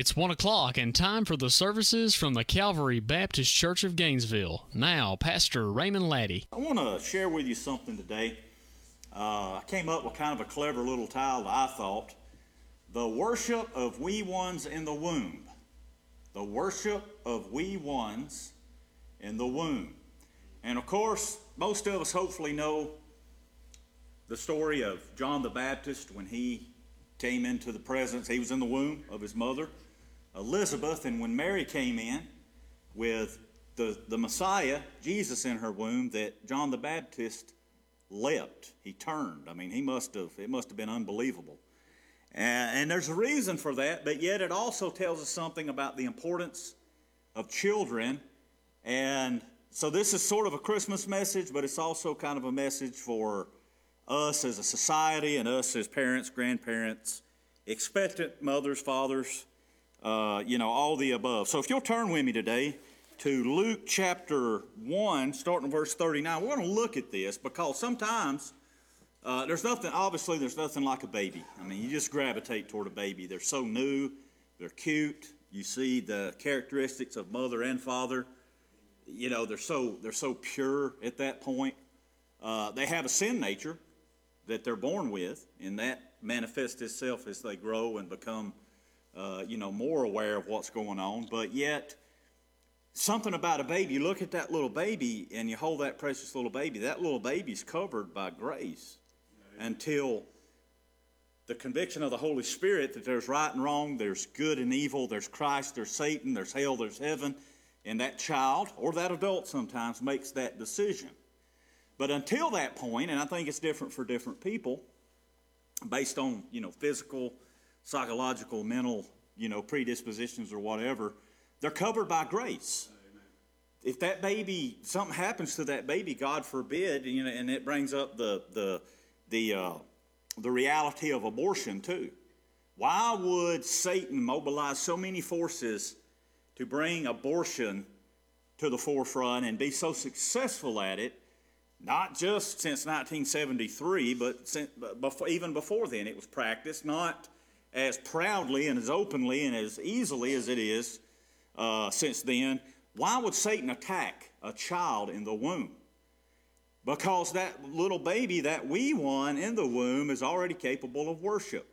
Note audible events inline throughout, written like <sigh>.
It's one o'clock and time for the services from the Calvary Baptist Church of Gainesville. Now, Pastor Raymond Laddie. I want to share with you something today. Uh, I came up with kind of a clever little title, I thought. The Worship of Wee Ones in the Womb. The Worship of Wee Ones in the Womb. And of course, most of us hopefully know the story of John the Baptist when he came into the presence. He was in the womb of his mother, Elizabeth, and when Mary came in with the, the Messiah, Jesus, in her womb, that John the Baptist leapt. He turned. I mean, he must have, it must have been unbelievable. And, and there's a reason for that, but yet it also tells us something about the importance of children. And so this is sort of a Christmas message, but it's also kind of a message for us as a society and us as parents, grandparents, expectant mothers, fathers, uh, you know, all the above. So if you'll turn with me today to Luke chapter 1, starting verse 39, we're going to look at this because sometimes uh, there's nothing, obviously, there's nothing like a baby. I mean, you just gravitate toward a baby. They're so new, they're cute. You see the characteristics of mother and father. You know, they're so, they're so pure at that point. Uh, they have a sin nature, that they're born with, and that manifests itself as they grow and become, uh, you know, more aware of what's going on. But yet, something about a baby, you look at that little baby and you hold that precious little baby, that little baby's covered by grace until the conviction of the Holy Spirit that there's right and wrong, there's good and evil, there's Christ, there's Satan, there's hell, there's heaven, and that child or that adult sometimes makes that decision. But until that point, and I think it's different for different people, based on you know physical, psychological, mental you know predispositions or whatever, they're covered by grace. If that baby, something happens to that baby, God forbid, you know, and it brings up the the the uh, the reality of abortion too. Why would Satan mobilize so many forces to bring abortion to the forefront and be so successful at it? not just since 1973, but since, before, even before then, it was practiced, not as proudly and as openly and as easily as it is uh, since then. Why would Satan attack a child in the womb? Because that little baby, that wee one in the womb, is already capable of worship.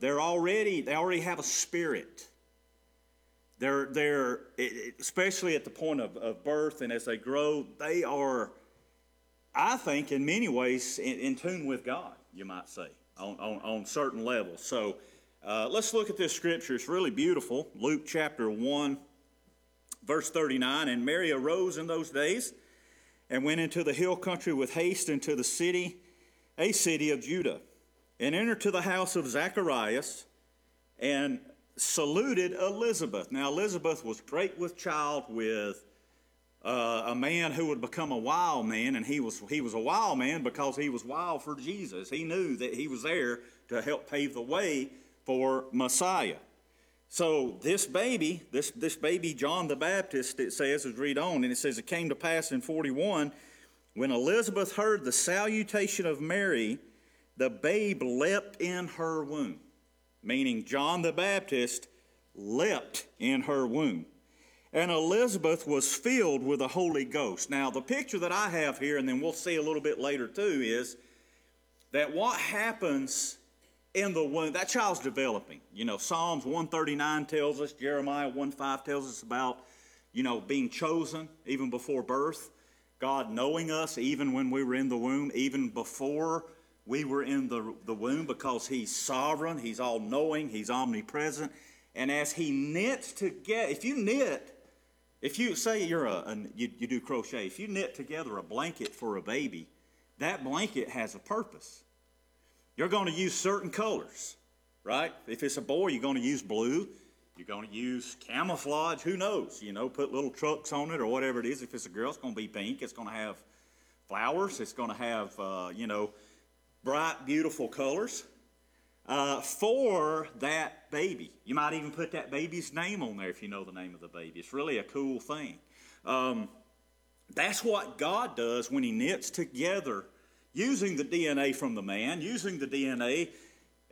They're already, they already have a spirit. They're, they're especially at the point of, of birth and as they grow, they are I think, in many ways, in, in tune with God, you might say, on, on, on certain levels. So uh, let's look at this scripture. It's really beautiful. Luke chapter 1, verse 39. And Mary arose in those days and went into the hill country with haste into the city, a city of Judah, and entered to the house of Zacharias and saluted Elizabeth. Now, Elizabeth was great with child with uh, a man who would become a wild man, and he was he was a wild man because he was wild for Jesus. He knew that he was there to help pave the way for Messiah. So this baby, this this baby John the Baptist, it says, as read on, and it says it came to pass in forty one, when Elizabeth heard the salutation of Mary, the babe leapt in her womb, meaning John the Baptist leapt in her womb and Elizabeth was filled with the Holy Ghost. Now, the picture that I have here, and then we'll see a little bit later too, is that what happens in the womb, that child's developing. You know, Psalms 139 tells us, Jeremiah 1 5 tells us about, you know, being chosen even before birth, God knowing us even when we were in the womb, even before we were in the, the womb, because He's sovereign, He's all knowing, He's omnipresent. And as He knits together, if you knit, if you say you're a, a you, you do crochet, if you knit together a blanket for a baby, that blanket has a purpose. You're going to use certain colors, right? If it's a boy, you're going to use blue. You're going to use camouflage. Who knows? You know, put little trucks on it or whatever it is. If it's a girl, it's going to be pink. It's going to have flowers. It's going to have, uh, you know, bright, beautiful colors uh, for that baby. You might even put that baby's name on there if you know the name of the baby. It's really a cool thing. Um, that's what God does when He knits together using the DNA from the man, using the DNA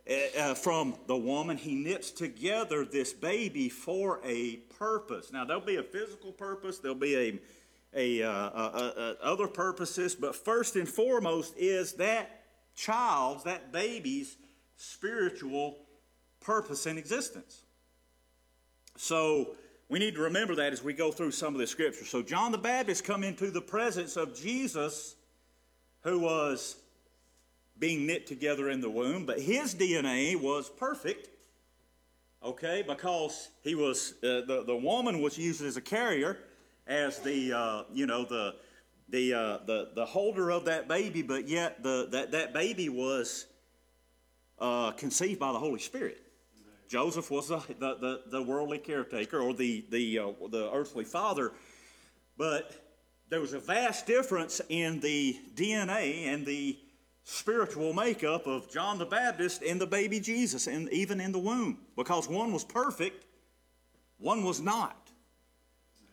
uh, uh, from the woman. He knits together this baby for a purpose. Now, there'll be a physical purpose, there'll be a, a, uh, uh, other purposes, but first and foremost is that child's, that baby's spiritual purpose in existence. So, we need to remember that as we go through some of the scripture. So, John the Baptist come into the presence of Jesus, who was being knit together in the womb, but his DNA was perfect, okay, because he was, uh, the, the woman was used as a carrier, as the, uh, you know, the, the, uh, the, the holder of that baby, but yet the, that, that baby was uh, conceived by the Holy Spirit. Joseph was the, the, the, the, worldly caretaker or the, the, uh, the earthly father, but there was a vast difference in the DNA and the spiritual makeup of John the Baptist and the baby Jesus, and even in the womb, because one was perfect, one was not.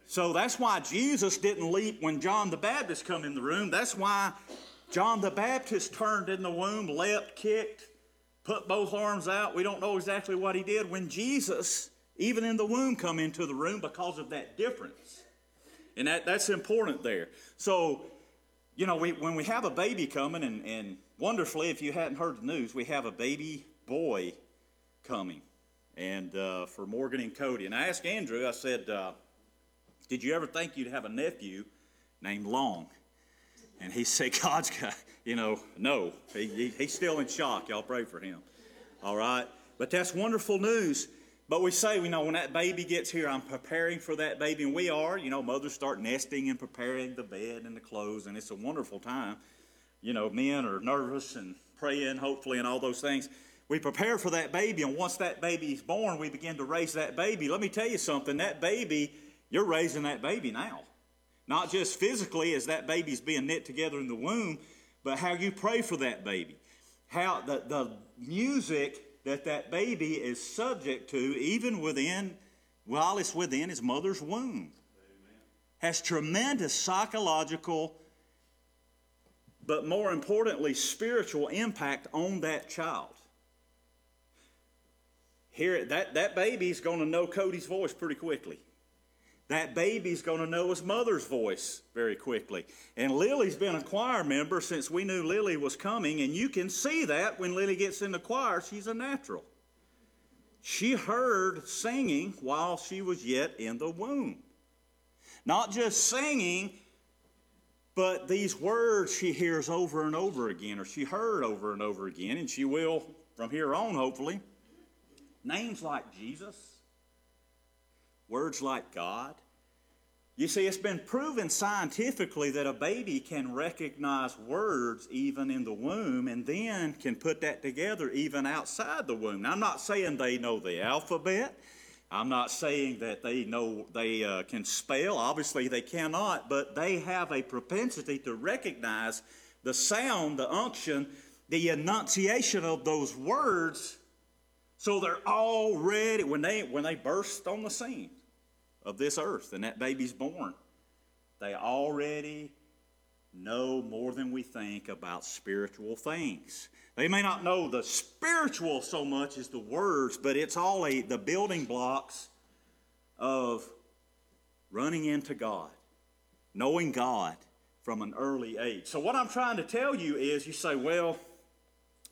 So that's why Jesus didn't leap when John the Baptist come in the room. That's why John the Baptist turned in the womb, leapt, kicked, put both arms out. We don't know exactly what he did when Jesus, even in the womb, come into the room because of that difference. And that, that's important there. So, you know, we, when we have a baby coming, and, and wonderfully, if you hadn't heard the news, we have a baby boy coming. And uh, for Morgan and Cody. And I asked Andrew, I said, uh, Did you ever think you'd have a nephew named Long? And he <laughs> said, God's got, you know, no. He, he, he's still in shock. Y'all pray for him. All right? But that's wonderful news. But we say, you know, when that baby gets here, I'm preparing for that baby. And we are, you know, mothers start nesting and preparing the bed and the clothes, and it's a wonderful time. You know, men are nervous and praying, hopefully, and all those things. We prepare for that baby, and once that baby is born, we begin to raise that baby. Let me tell you something that baby, you're raising that baby now. Not just physically as that baby's being knit together in the womb, but how you pray for that baby. How the, the music that that baby is subject to, even within, while it's within his mother's womb, Amen. has tremendous psychological, but more importantly, spiritual impact on that child. Here, that, that baby's going to know Cody's voice pretty quickly that baby's going to know his mother's voice very quickly. And Lily's been a choir member since we knew Lily was coming, and you can see that when Lily gets in the choir, she's a natural. She heard singing while she was yet in the womb. Not just singing, but these words she hears over and over again, or she heard over and over again, and she will from here on, hopefully. Names like Jesus Words like God. You see, it's been proven scientifically that a baby can recognize words even in the womb and then can put that together even outside the womb. Now, I'm not saying they know the alphabet. I'm not saying that they know they uh, can spell. Obviously, they cannot, but they have a propensity to recognize the sound, the unction, the enunciation of those words. So they're all ready when they when they burst on the scene of this earth and that baby's born, they already know more than we think about spiritual things. They may not know the spiritual so much as the words, but it's all a, the building blocks of running into God, knowing God from an early age. So, what I'm trying to tell you is you say, well,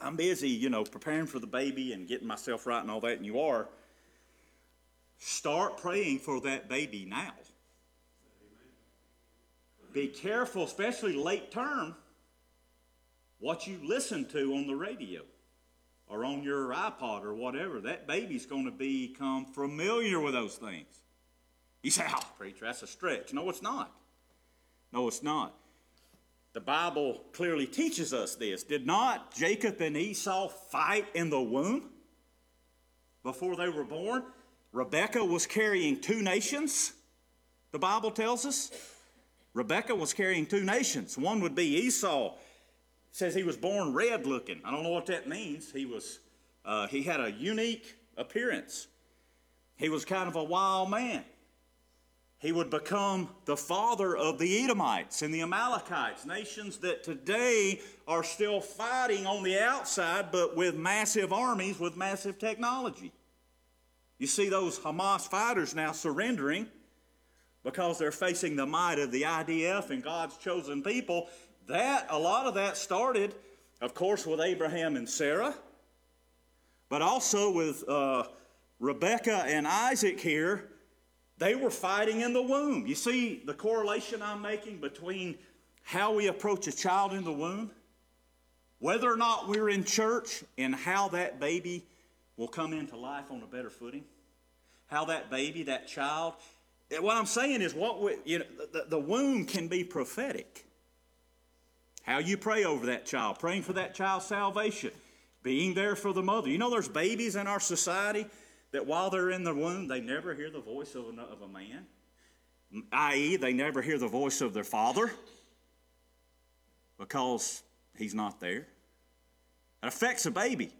I'm busy, you know, preparing for the baby and getting myself right and all that, and you are. Start praying for that baby now. Be careful, especially late term, what you listen to on the radio or on your iPod or whatever. That baby's going to become familiar with those things. You say, oh, preacher, that's a stretch. No, it's not. No, it's not. The Bible clearly teaches us this. Did not Jacob and Esau fight in the womb before they were born? Rebecca was carrying two nations, the Bible tells us. Rebecca was carrying two nations. One would be Esau. Says he was born red looking. I don't know what that means. He was uh, he had a unique appearance. He was kind of a wild man. he would become the father of the Edomites and the Amalekites, nations that today are still fighting on the outside, but with massive armies, with massive technology. You see those Hamas fighters now surrendering because they're facing the might of the IDF and God's chosen people. That a lot of that started, of course, with Abraham and Sarah, but also with uh, Rebecca and Isaac here they were fighting in the womb. You see the correlation I'm making between how we approach a child in the womb, whether or not we're in church, and how that baby will come into life on a better footing. How that baby, that child, eh, what I'm saying is what we, you know, the, the womb can be prophetic. How you pray over that child, praying for that child's salvation, being there for the mother. You know, there's babies in our society that while they're in the womb, they never hear the voice of a, of a man, i.e., they never hear the voice of their father because he's not there. It affects a baby.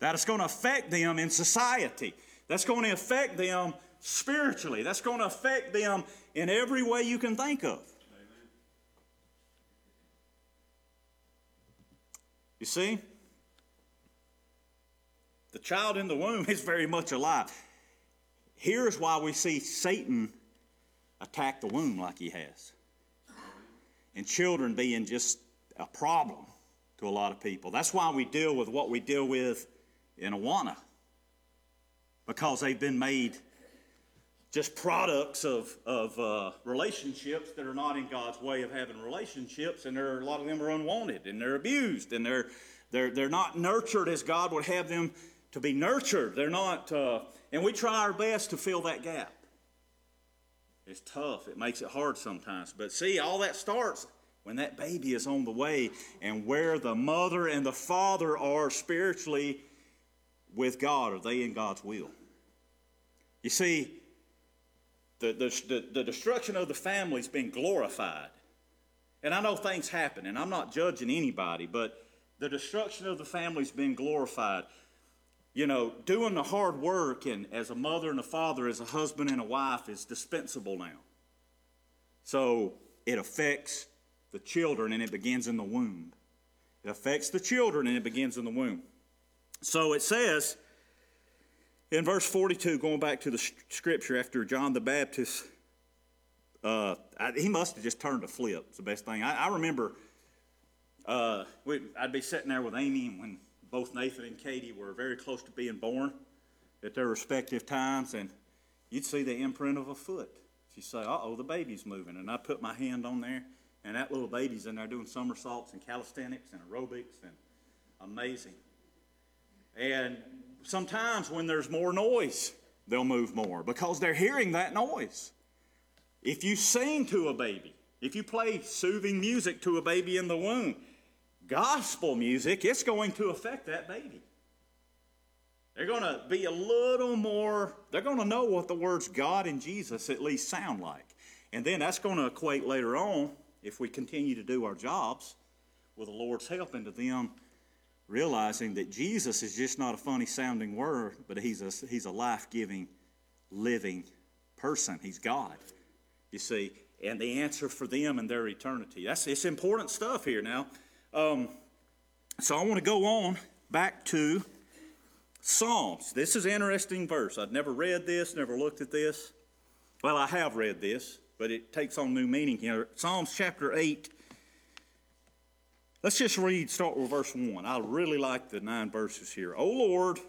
That is going to affect them in society. That's going to affect them spiritually. That's going to affect them in every way you can think of. You see? The child in the womb <laughs> is very much alive. Here's why we see Satan attack the womb like he has. And children being just a problem to a lot of people. That's why we deal with what we deal with in Awana. Because they've been made just products of, of uh, relationships that are not in God's way of having relationships, and there are, a lot of them are unwanted, and they're abused, and they're, they're, they're not nurtured as God would have them to be nurtured. They're not, uh, and we try our best to fill that gap. It's tough. It makes it hard sometimes. But see, all that starts when that baby is on the way and where the mother and the father are spiritually with God. Are they in God's will? You see, the, the, the destruction of the family has been glorified. And I know things happen, and I'm not judging anybody, but the destruction of the family's been glorified you know, doing the hard work and as a mother and a father, as a husband and a wife is dispensable now. So it affects the children and it begins in the womb. It affects the children and it begins in the womb. So it says in verse 42, going back to the scripture after John the Baptist, uh, I, he must have just turned a flip. It's the best thing. I, I remember uh, I'd be sitting there with Amy when both Nathan and Katie were very close to being born at their respective times, and you'd see the imprint of a foot. She'd say, uh oh, the baby's moving. And I put my hand on there, and that little baby's in there doing somersaults and calisthenics and aerobics, and amazing. And sometimes when there's more noise, they'll move more because they're hearing that noise. If you sing to a baby, if you play soothing music to a baby in the womb, gospel music, it's going to affect that baby. They're going to be a little more, they're going to know what the words God and Jesus at least sound like. And then that's going to equate later on, if we continue to do our jobs with the Lord's help, into them realizing that Jesus is just not a funny sounding word, but he's a, he's a life giving, living person. He's God, you see. And the answer for them and their eternity. That's it's important stuff here now. Um, so I want to go on back to Psalms. This is an interesting verse. I'd never read this, never looked at this. Well, I have read this, but it takes on new meaning here. Psalms chapter 8. Let's just read, start with verse 1. I really like the nine verses here. O Lord,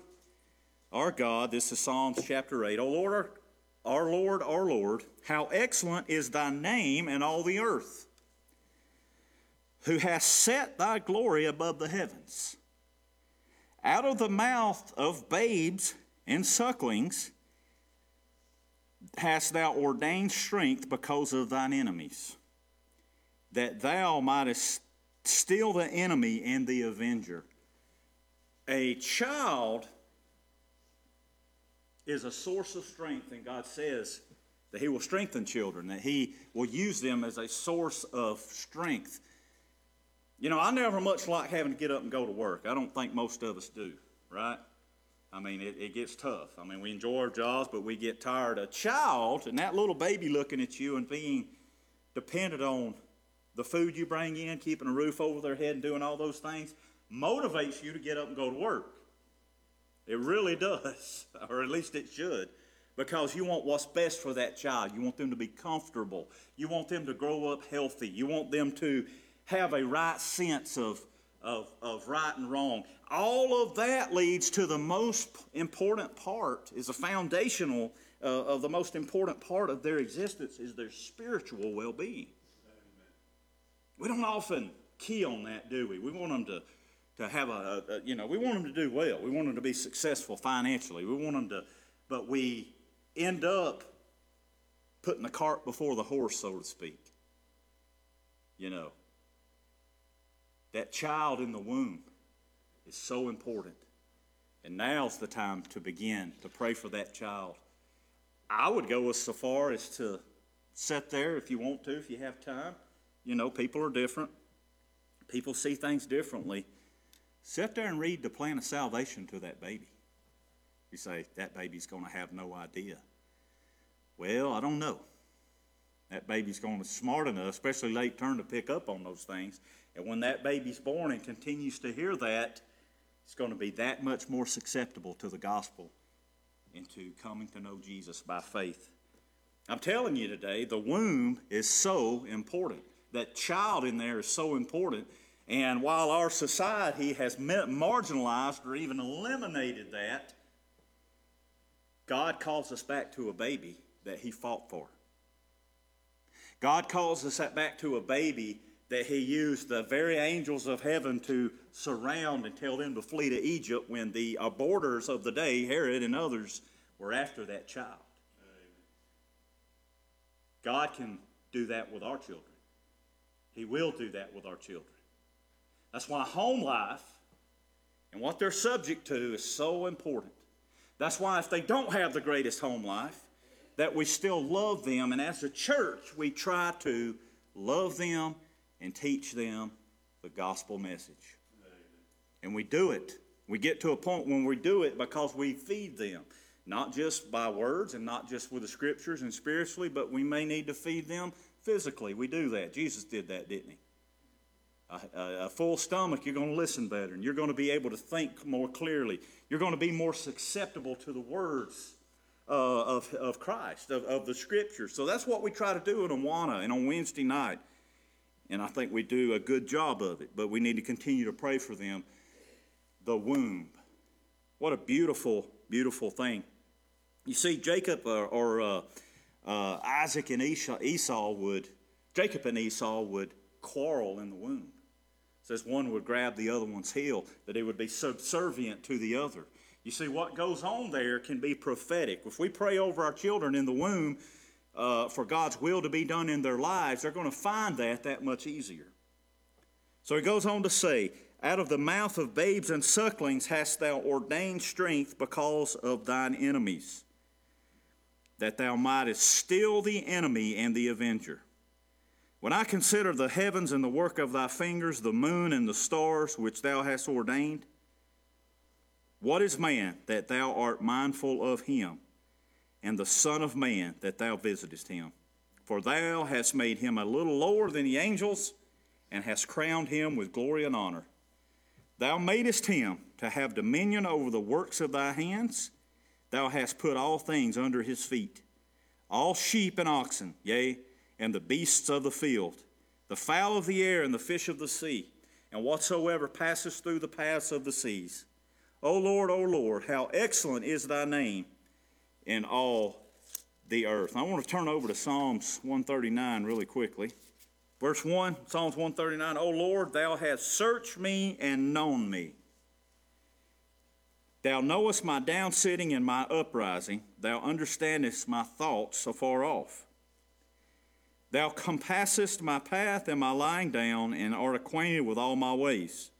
our God, this is Psalms chapter 8. O Lord, our, our Lord, our Lord, how excellent is thy name in all the earth who hast set thy glory above the heavens. Out of the mouth of babes and sucklings hast thou ordained strength because of thine enemies, that thou mightest still the enemy and the avenger. A child is a source of strength, and God says that He will strengthen children, that He will use them as a source of strength. You know, I never much like having to get up and go to work. I don't think most of us do, right? I mean, it, it gets tough. I mean, we enjoy our jobs, but we get tired. A child and that little baby looking at you and being dependent on the food you bring in, keeping a roof over their head, and doing all those things motivates you to get up and go to work. It really does, <laughs> or at least it should, because you want what's best for that child. You want them to be comfortable. You want them to grow up healthy. You want them to have a right sense of, of, of right and wrong. All of that leads to the most important part, is a foundational uh, of the most important part of their existence is their spiritual well-being. We don't often key on that, do we? We want them to to have a, a, you know, we want them to do well. We want them to be successful financially. We want them to, but we end up putting the cart before the horse, so to speak. You know, that child in the womb is so important. And now's the time to begin to pray for that child. I would go as so far as to sit there if you want to, if you have time. You know, people are different, people see things differently. Sit there and read the plan of salvation to that baby. You say, that baby's going to have no idea. Well, I don't know. That baby's going to be smart enough, especially late turn, to pick up on those things. And when that baby's born and continues to hear that, it's going to be that much more susceptible to the gospel and to coming to know Jesus by faith. I'm telling you today, the womb is so important. That child in there is so important and while our society has marginalized or even eliminated that, God calls us back to a baby that He fought for. God calls us back to a baby that He used the very angels of heaven to surround and tell them to flee to Egypt when the uh, aborters of the day, Herod and others, were after that child. God can do that with our children. He will do that with our children. That's why home life and what they're subject to is so important. That's why if they don't have the greatest home life, that we still love them, and as a church, we try to love them and teach them the gospel message. And we do it. We get to a point when we do it because we feed them, not just by words and not just with the scriptures and spiritually, but we may need to feed them physically. We do that. Jesus did that, didn't he? a, a, full stomach, you're going to listen better and you're going to be able to think more clearly. You're going to be more susceptible to the words uh, of, of Christ, of, of the Scripture. So that's what we try to do at Awana and on Wednesday night. And I think we do a good job of it, but we need to continue to pray for them. The womb. What a beautiful, beautiful thing. You see, Jacob or, or uh, uh, Isaac and Esau, Esau would, Jacob and Esau would quarrel in the womb says one would grab the other one's heel, that it would be subservient to the other. You see, what goes on there can be prophetic. If we pray over our children in the womb uh, for God's will to be done in their lives, they're going to find that that much easier. So he goes on to say, Out of the mouth of babes and sucklings hast thou ordained strength because of thine enemies, that thou mightest still the enemy and the avenger. When I consider the heavens and the work of thy fingers, the moon and the stars which thou hast ordained, what is man that thou art mindful of him, and the Son of Man that thou visitest him? For thou hast made him a little lower than the angels, and hast crowned him with glory and honor. Thou madest him to have dominion over the works of thy hands. Thou hast put all things under his feet, all sheep and oxen, yea, and the beasts of the field, the fowl of the air and the fish of the sea, and whatsoever passes through the paths of the seas. O Lord, O Lord, how excellent is thy name in all the earth. I want to turn over to Psalms 139 really quickly. Verse 1, Psalms 139 O Lord, thou hast searched me and known me. Thou knowest my down sitting and my uprising. Thou understandest my thoughts afar off. Thou compassest my path and my lying down, and art acquainted with all my ways.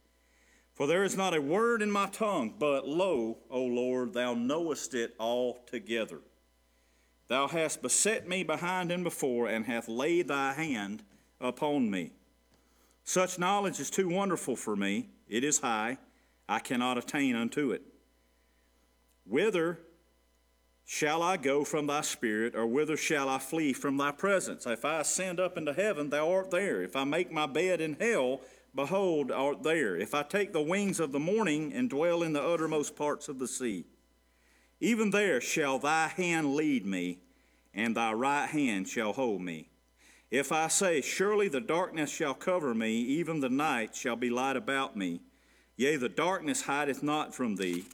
For there is not a word in my tongue, but lo, O Lord, thou knowest it altogether. Thou hast beset me behind and before, and hath laid thy hand upon me. Such knowledge is too wonderful for me. It is high. I cannot attain unto it. Whither shall I go from thy spirit, or whither shall I flee from thy presence? If I ascend up into heaven, thou art there. If I make my bed in hell, behold, thou art there. If I take the wings of the morning and dwell in the uttermost parts of the sea, even there shall thy hand lead me, and thy right hand shall hold me. If I say, Surely the darkness shall cover me, even the night shall be light about me. Yea, the darkness hideth not from thee,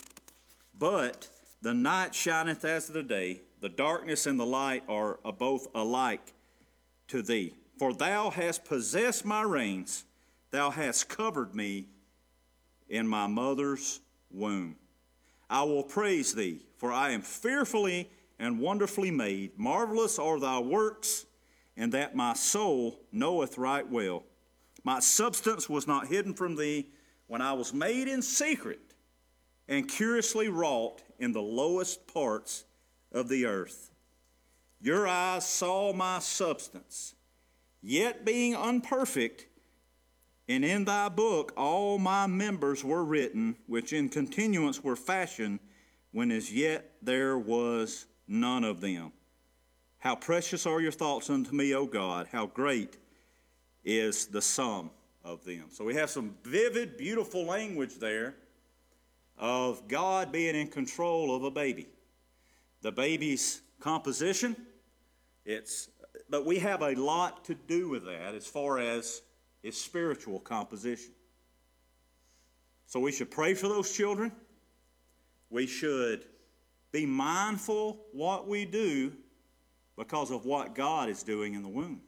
but the night shineth as the day, the darkness and the light are both alike to thee. For thou hast possessed my reins, thou hast covered me in my mother's womb. I will praise thee, for I am fearfully and wonderfully made. Marvelous are thy works, and that my soul knoweth right well. My substance was not hidden from thee when I was made in secret and curiously wrought in the lowest parts of the earth. Your eyes saw my substance, yet being unperfect, and in thy book all my members were written, which in continuance were fashioned, when as yet there was none of them. How precious are your thoughts unto me, O God! How great is the sum of them. So we have some vivid, beautiful language there of God being in control of a baby. The baby's composition, it's but we have a lot to do with that as far as its spiritual composition. So we should pray for those children. We should be mindful what we do because of what God is doing in the womb.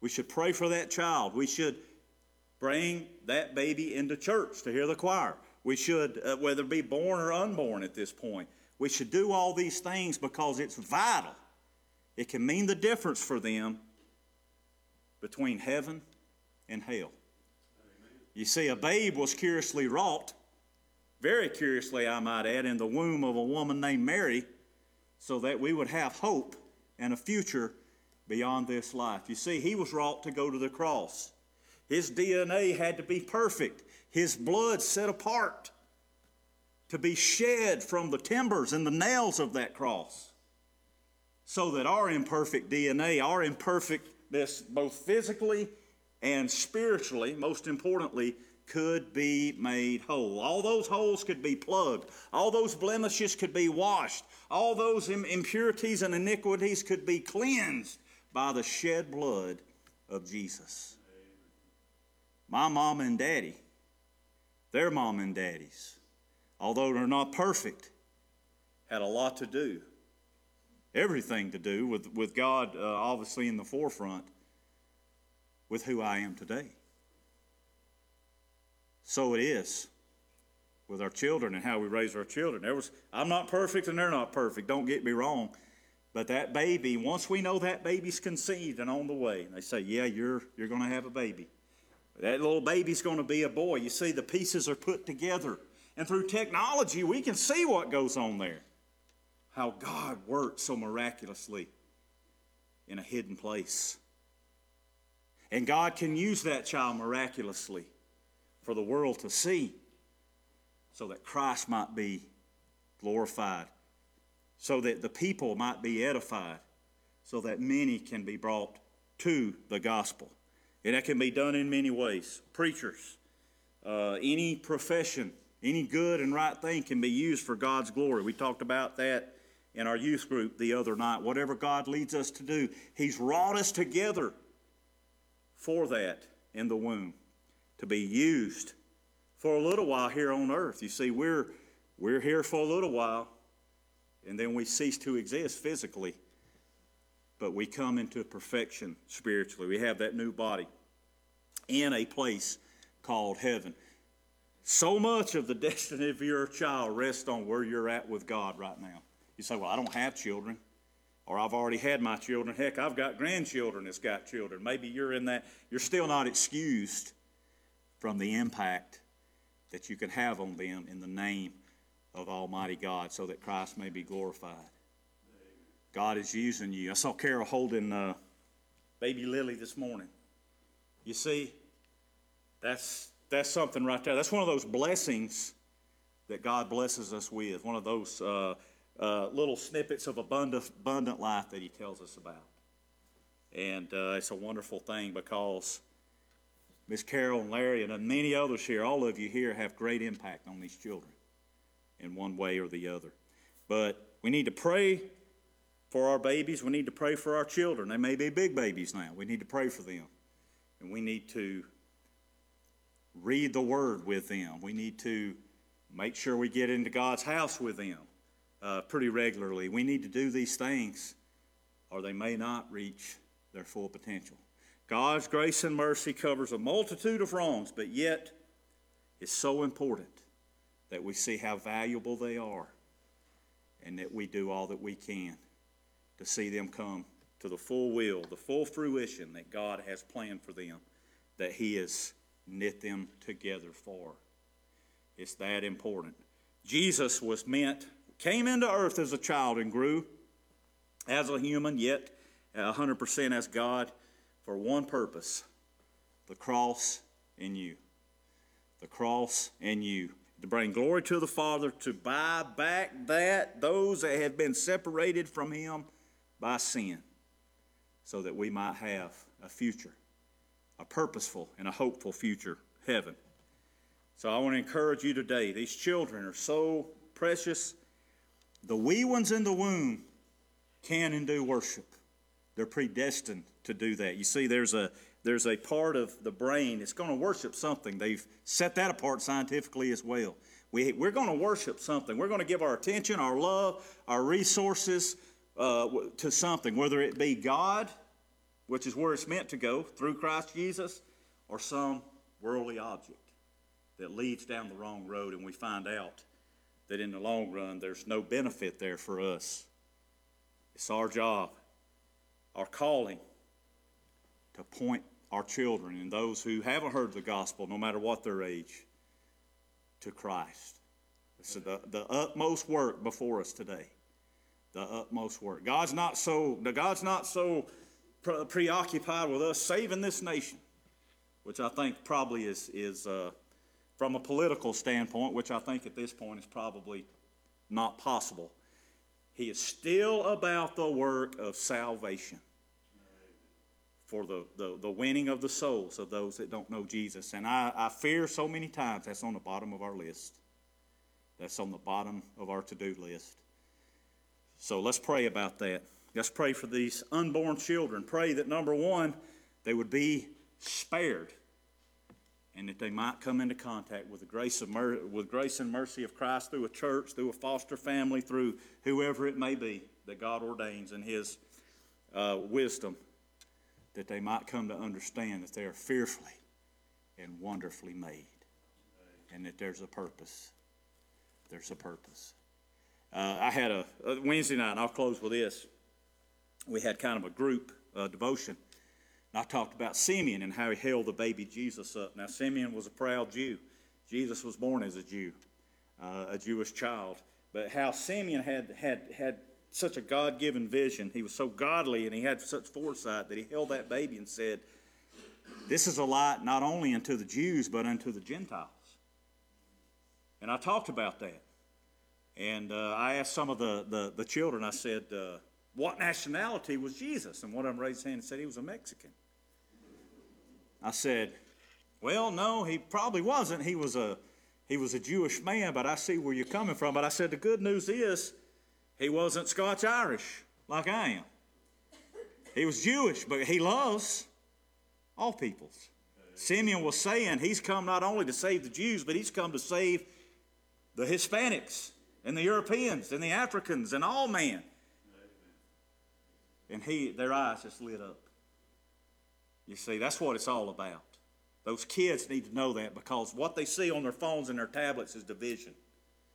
We should pray for that child. We should bring that baby into church to hear the choir. We should, uh, whether be born or unborn at this point, we should do all these things because it's vital. It can mean the difference for them between heaven and hell. You see, a babe was curiously wrought, very curiously, I might add, in the womb of a woman named Mary, so that we would have hope and a future beyond this life. You see, he was wrought to go to the cross. His DNA had to be perfect his blood set apart to be shed from the timbers and the nails of that cross so that our imperfect DNA, our imperfectness, both physically and spiritually, most importantly, could be made whole. All those holes could be plugged. All those blemishes could be washed. All those impurities and iniquities could be cleansed by the shed blood of Jesus. My mom and daddy their mom and daddies, although they're not perfect, had a lot to do, everything to do with, with God uh, obviously in the forefront with who I am today. So it is with our children and how we raise our children. There was, I'm not perfect and they're not perfect, don't get me wrong. But that baby, once we know that baby's conceived and on the way, and they say, Yeah, you're, you're going to have a baby. That little baby's going to be a boy. You see, the pieces are put together. And through technology, we can see what goes on there. How God works so miraculously in a hidden place. And God can use that child miraculously for the world to see so that Christ might be glorified, so that the people might be edified, so that many can be brought to the gospel. And that can be done in many ways. Preachers, uh, any profession, any good and right thing can be used for God's glory. We talked about that in our youth group the other night. Whatever God leads us to do, He's wrought us together for that in the womb to be used for a little while here on earth. You see, we're, we're here for a little while, and then we cease to exist physically but we come into perfection spiritually. We have that new body in a place called heaven. So much of the <laughs> destiny of your child rests on where you're at with God right now. You say, Well, I don't have children, or I've already had my children. Heck, I've got grandchildren that's got children. Maybe you're in that, you're still not excused from the impact that you can have on them in the name of Almighty God so that Christ may be glorified. God is using you. I saw Carol holding uh, baby Lily this morning. You see, that's, that's something right there. That's one of those blessings that God blesses us with, one of those uh, uh, little snippets of abundant, abundant life that He tells us about. And uh, it's a wonderful thing because Miss Carol and Larry and many others here, all of you here, have great impact on these children in one way or the other. But we need to pray for our babies. We need to pray for our children. They may be big babies now. We need to pray for them. And we need to read the Word with them. We need to make sure we get into God's house with them uh, pretty regularly. We need to do these things, or they may not reach their full potential. God's grace and mercy covers a multitude of wrongs, but yet it's so important that we see how valuable they are and that we do all that we can to see them come to the full will, the full fruition that God has planned for them, that He has knit them together for. It's that important. Jesus was meant, came into earth as a child and grew as a human, yet 100% as God, for one purpose the cross in you. The cross in you. To bring glory to the Father, to buy back that, those that have been separated from Him by sin, so that we might have a future, a purposeful and a hopeful future heaven. So I want to encourage you today. These children are so precious. The wee ones in the womb can and do worship. They're predestined to do that. You see, there's a there's a part of the brain that's going to worship something. They've set that apart scientifically as well. We, we're going to worship something. We're going to give our attention, our love, our resources uh, to something, whether it be God, which is where it's meant to go through Christ Jesus, or some worldly object that leads down the wrong road, and we find out that in the long run there's no benefit there for us. It's our job, our calling, to point our children and those who haven't heard the gospel, no matter what their age, to Christ. It's the, the utmost work before us today. The utmost work. God's not so. God's not so pre- preoccupied with us saving this nation, which I think probably is is uh, from a political standpoint, which I think at this point is probably not possible. He is still about the work of salvation for the, the, the winning of the souls of those that don't know Jesus. And I, I fear so many times that's on the bottom of our list. That's on the bottom of our to do list. So let's pray about that. Let's pray for these unborn children. Pray that number one, they would be spared and that they might come into contact with the grace of mer- with grace and mercy of Christ through a church, through a foster family, through whoever it may be that God ordains in His uh, wisdom that they might come to understand that they are fearfully and wonderfully made, and that there's a purpose. There's a purpose. Uh, I had a, a, Wednesday night, and I'll close with this. We had kind of a group uh, devotion. And I talked about Simeon and how he held the baby Jesus up. Now, Simeon was a proud Jew. Jesus was born as a Jew, uh, a Jewish child. But how Simeon had, had, had such a God given vision. He was so godly and he had such foresight that he held that baby and said, This is a light not only unto the Jews, but unto the Gentiles. And I talked about that. And uh, I asked some of the, the, the children, I said, uh, What nationality was Jesus? And one of them raised his hand and said he was a Mexican. I said, Well, no, he probably wasn't. He was a he was a Jewish man, but I see where you're coming from. But I said the good news is he wasn't Scotch Irish like I am. He was Jewish, but he loves all peoples. Simeon was saying he's come not only to save the Jews, but he's come to save the Hispanics and the Europeans and the Africans and all man. And he, their eyes just lit up. You see, that's what it's all about. Those kids need to know that because what they see on their phones and their tablets is division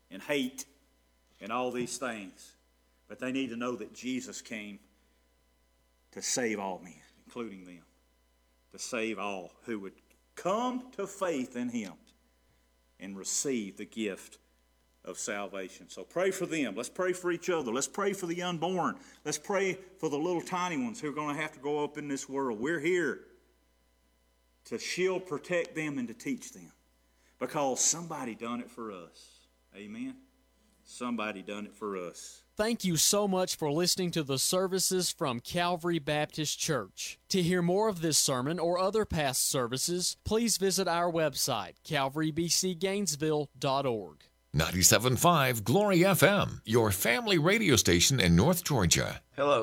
and hate and all these things. But they need to know that Jesus came to save all men, including them, to save all who would come to faith in Him and receive the gift of salvation. So pray for them. Let's pray for each other. Let's pray for the unborn. Let's pray for the little tiny ones who are going to have to grow up in this world. We're here to shield, protect them, and to teach them because somebody done it for us. Amen. Somebody done it for us. Thank you so much for listening to the services from Calvary Baptist Church. To hear more of this sermon or other past services, please visit our website, calvarybcgainesville.org. 97.5 Glory FM, your family radio station in North Georgia. Hello.